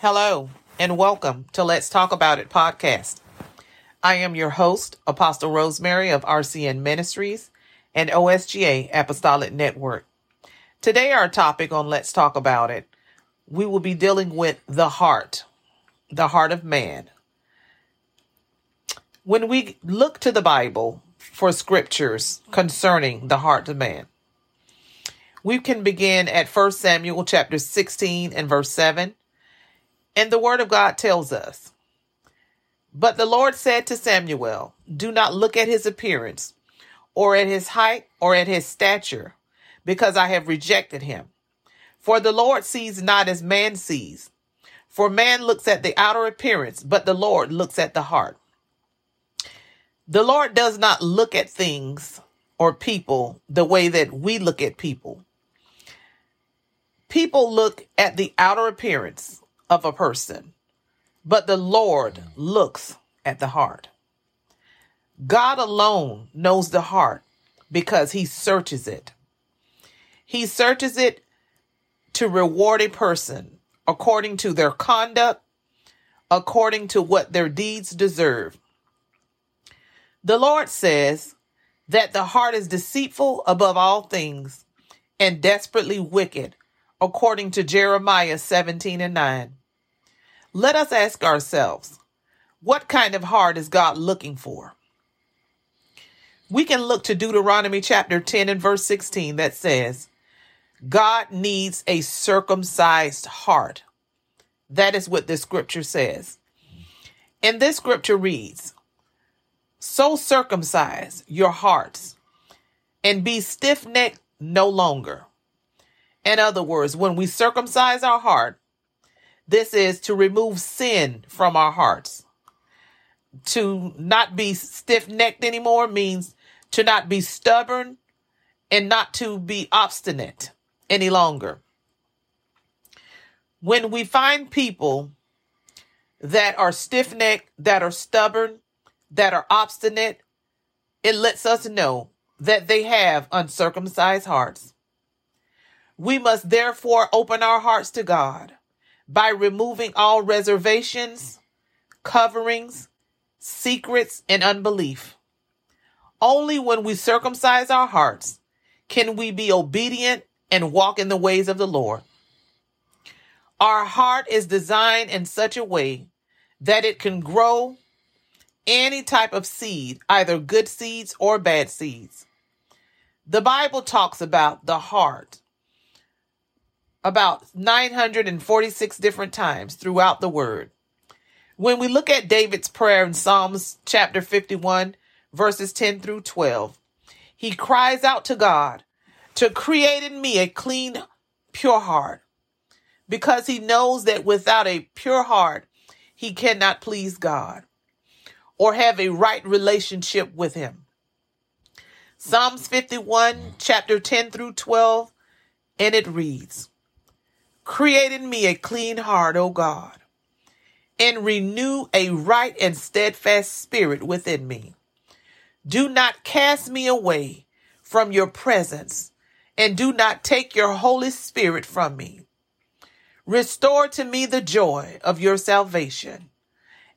Hello, and welcome to Let's Talk About It podcast. I am your host, Apostle Rosemary of RCN Ministries and OSGA Apostolic Network. Today, our topic on Let's Talk About It, we will be dealing with the heart, the heart of man. When we look to the Bible for scriptures concerning the heart of man, we can begin at 1 Samuel chapter 16 and verse 7 and the word of God tells us, But the Lord said to Samuel, Do not look at his appearance, or at his height, or at his stature, because I have rejected him. For the Lord sees not as man sees. For man looks at the outer appearance, but the Lord looks at the heart. The Lord does not look at things or people the way that we look at people. People look at the outer appearance of a person, but the Lord mm. looks at the heart. God alone knows the heart because he searches it. He searches it to reward a person according to their conduct, according to what their deeds deserve. The Lord says that the heart is deceitful above all things and desperately wicked, according to Jeremiah 17 and 9. Let us ask ourselves, what kind of heart is God looking for? We can look to Deuteronomy chapter 10 and verse 16 that says, God needs a circumcised heart. That is what this scripture says. And this scripture reads, So circumcise your hearts and be stiff necked no longer. In other words, when we circumcise our heart, this is to remove sin from our hearts. To not be stiff necked anymore means to not be stubborn and not to be obstinate any longer. When we find people that are stiff necked, that are stubborn, that are obstinate, it lets us know that they have uncircumcised hearts. We must therefore open our hearts to God by removing all reservations, coverings, secrets, and unbelief. Only when we circumcise our hearts can we be obedient and walk in the ways of the Lord. Our heart is designed in such a way that it can grow any type of seed, either good seeds or bad seeds. The Bible talks about the heart about 946 different times throughout the word. When we look at David's prayer in Psalms chapter 51, verses 10 through 12, he cries out to God to create in me a clean, pure heart because he knows that without a pure heart, he cannot please God or have a right relationship with him. Psalms 51, chapter 10 through 12, and it reads, Create in me a clean heart, O God, and renew a right and steadfast spirit within me. Do not cast me away from your presence, and do not take your Holy Spirit from me. Restore to me the joy of your salvation,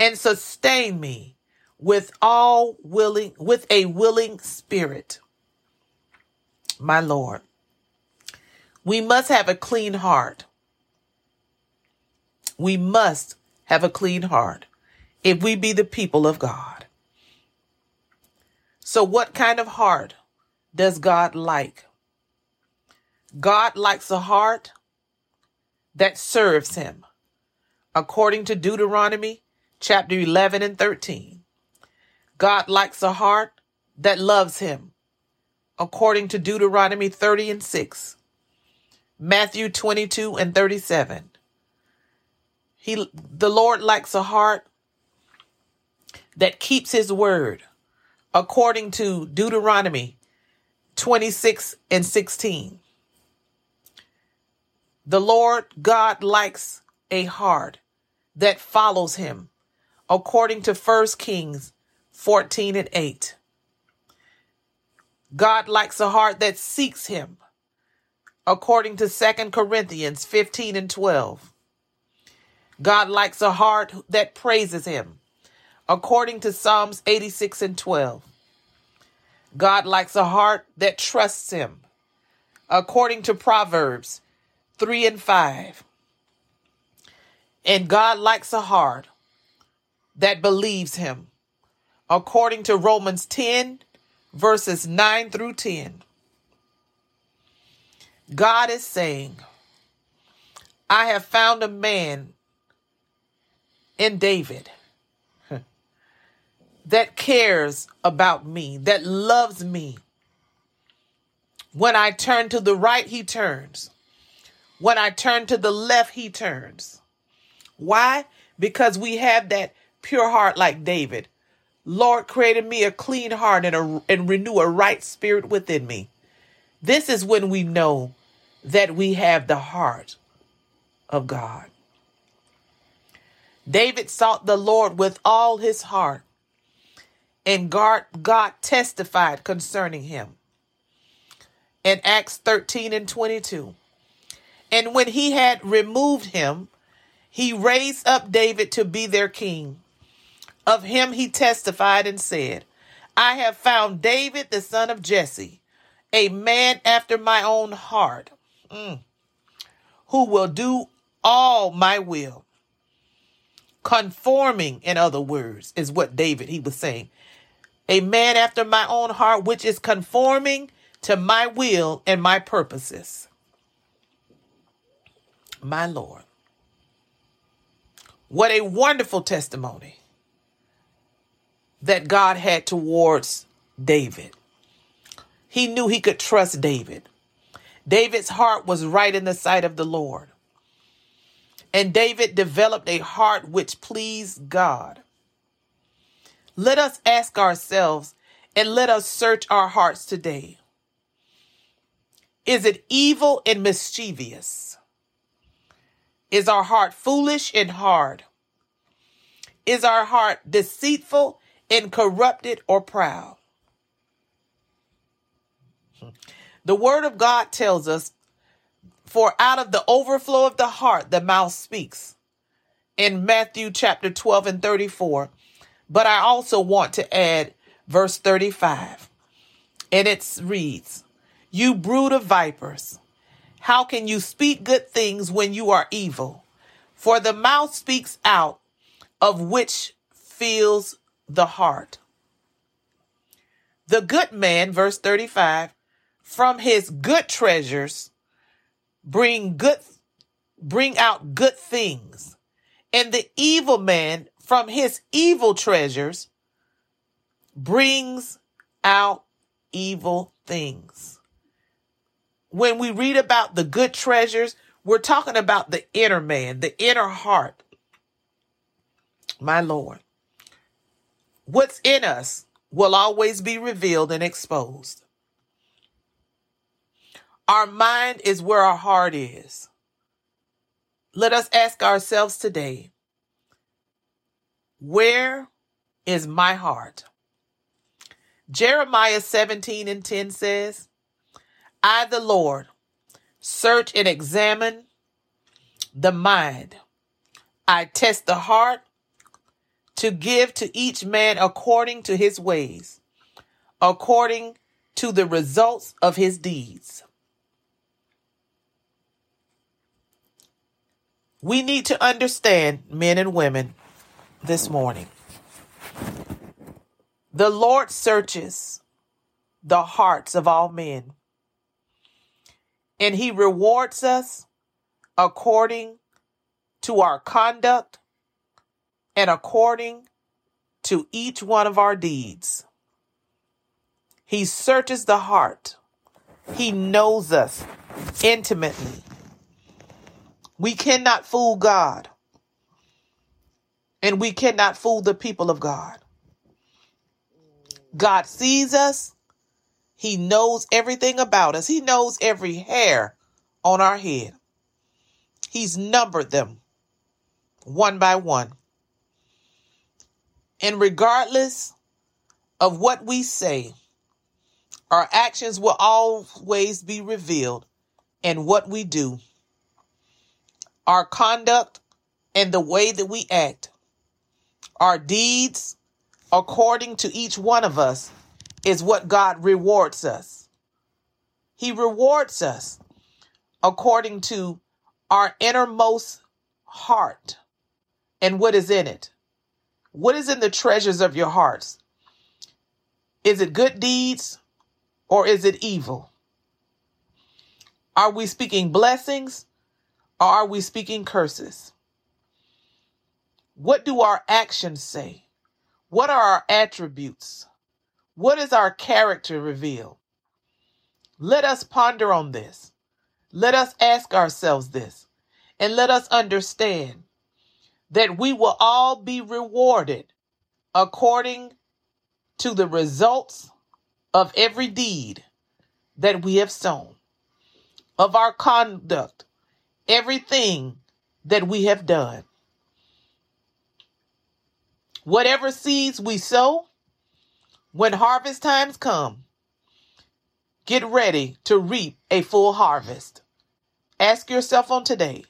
and sustain me with all willing with a willing spirit. My Lord, we must have a clean heart we must have a clean heart if we be the people of God. So, what kind of heart does God like? God likes a heart that serves Him. According to Deuteronomy chapter 11 and 13, God likes a heart that loves Him. According to Deuteronomy 30 and 6, Matthew 22 and 37, he the Lord likes a heart that keeps his word according to Deuteronomy 26 and 16. The Lord God likes a heart that follows him according to 1 Kings 14 and 8. God likes a heart that seeks him according to 2 Corinthians 15 and 12. God likes a heart that praises him, according to Psalms 86 and 12. God likes a heart that trusts him, according to Proverbs 3 and 5. And God likes a heart that believes him, according to Romans 10, verses 9 through 10. God is saying, I have found a man in David that cares about me, that loves me. When I turn to the right, he turns. When I turn to the left, he turns. Why? Because we have that pure heart like David. Lord, created me a clean heart and, a, and renew a right spirit within me. This is when we know that we have the heart of God. David sought the Lord with all his heart, and God, God testified concerning him. In Acts 13 and 22. And when he had removed him, he raised up David to be their king. Of him he testified and said, I have found David the son of Jesse, a man after my own heart, mm, who will do all my will. Conforming, in other words, is what David he was saying. A man after my own heart, which is conforming to my will and my purposes. My Lord. What a wonderful testimony that God had towards David. He knew he could trust David. David's heart was right in the sight of the Lord. And David developed a heart which pleased God. Let us ask ourselves and let us search our hearts today. Is it evil and mischievous? Is our heart foolish and hard? Is our heart deceitful and corrupted or proud? The word of God tells us, for out of the overflow of the heart, the mouth speaks. In Matthew chapter 12 and 34. But I also want to add verse 35. And it reads, You brood of vipers, how can you speak good things when you are evil? For the mouth speaks out of which fills the heart. The good man, verse 35, from his good treasures bring good bring out good things. And the evil man from his evil treasures brings out evil things. When we read about the good treasures, we're talking about the inner man, the inner heart. My Lord. What's in us will always be revealed and exposed. Our mind is where our heart is. Let us ask ourselves today where is my heart? Jeremiah 17 and 10 says, I, the Lord, search and examine the mind. I test the heart to give to each man according to his ways, according to the results of his deeds. We need to understand, men and women, this morning. The Lord searches the hearts of all men, and He rewards us according to our conduct and according to each one of our deeds. He searches the heart. He knows us intimately. We cannot fool God. And we cannot fool the people of God. God sees us. He knows everything about us. He knows every hair on our head. He's numbered them one by one. And regardless of what we say, our actions will always be revealed and what we do. Our conduct and the way that we act, our deeds, according to each one of us, is what God rewards us. He rewards us according to our innermost heart and what is in it. What is in the treasures of your hearts? Is it good deeds or is it evil? Are we speaking blessings are we speaking curses? What do our actions say? What are our attributes? What is our character reveal? Let us ponder on this. Let us ask ourselves this and let us understand that we will all be rewarded according to the results of every deed that we have sown, of our conduct, everything that we have done. Whatever seeds we sow, when harvest times come, get ready to reap a full harvest. Ask yourself on today,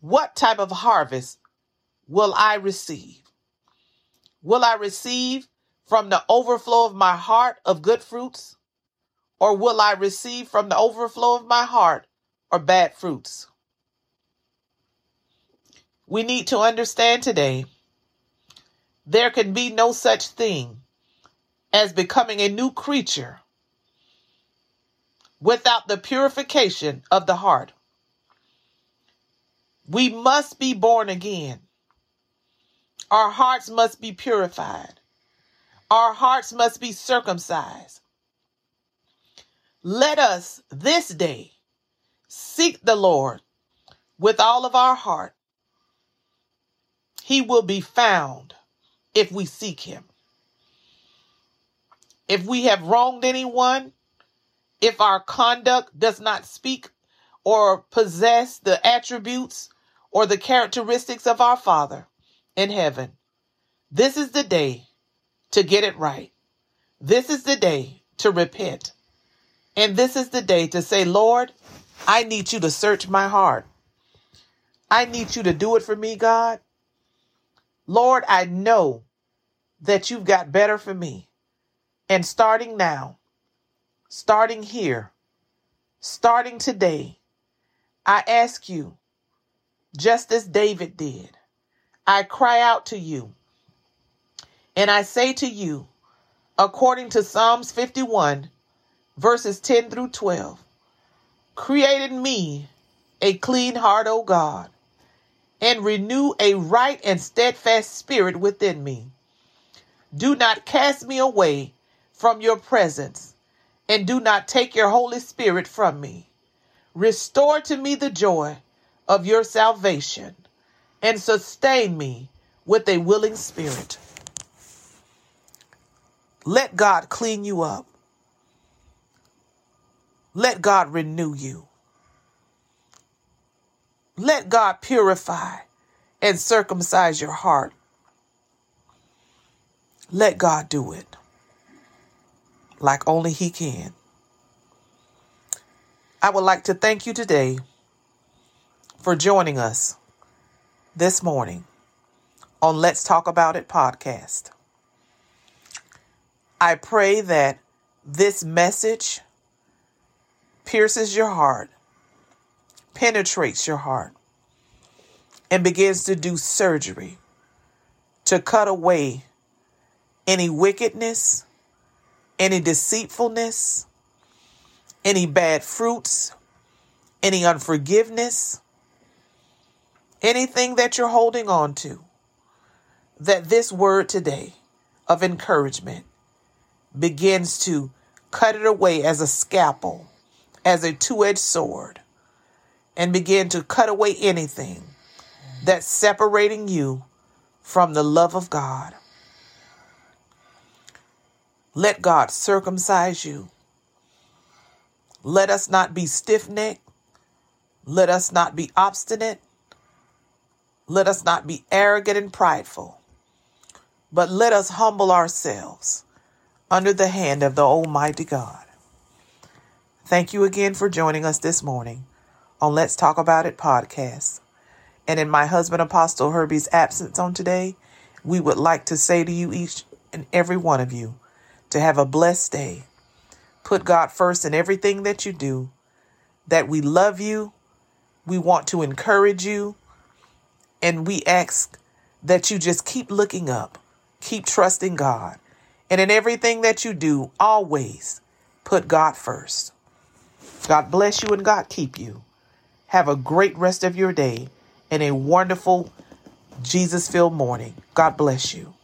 what type of harvest will I receive? Will I receive from the overflow of my heart of good fruits? Or will I receive from the overflow of my heart or bad fruits? We need to understand today there can be no such thing as becoming a new creature without the purification of the heart. We must be born again. Our hearts must be purified. Our hearts must be circumcised. Let us this day seek the Lord with all of our heart. He will be found if we seek him. If we have wronged anyone, if our conduct does not speak or possess the attributes or the characteristics of our Father, in heaven. This is the day to get it right. This is the day to repent. And this is the day to say, Lord, I need you to search my heart. I need you to do it for me, God. Lord, I know that you've got better for me. And starting now, starting here, starting today, I ask you, just as David did, I cry out to you. And I say to you, according to Psalms 51, verses 10 through 12, create in me a clean heart, O God, and renew a right and steadfast spirit within me. Do not cast me away from your presence, and do not take your Holy Spirit from me. Restore to me the joy of your salvation and sustain me with a willing spirit. Let God clean you up. Let God renew you. Let God purify and circumcise your heart. Let God do it like only He can. I would like to thank you today for joining us this morning on Let's Talk About It podcast. I pray that this message pierces your heart, penetrates your heart, and begins to do surgery to cut away any wickedness, any deceitfulness, any bad fruits, any unforgiveness, anything that you're holding on to, that this word today of encouragement begins to cut it away as a scalpel, as a two edged sword, and begin to cut away anything that's separating you from the love of God. Let God circumcise you. Let us not be stiff necked. Let us not be obstinate. Let us not be arrogant and prideful, but let us humble ourselves under the hand of the Almighty God. Thank you again for joining us this morning on Let's Talk About It podcast. And in my husband, Apostle Herbie's absence on today, we would like to say to you, each and every one of you, to have a blessed day. Put God first in everything that you do, that we love you, we want to encourage you, and we ask that you just keep looking up, keep trusting God, and in everything that you do, always put God first. God bless you and God keep you. Have a great rest of your day and a wonderful Jesus filled morning. God bless you.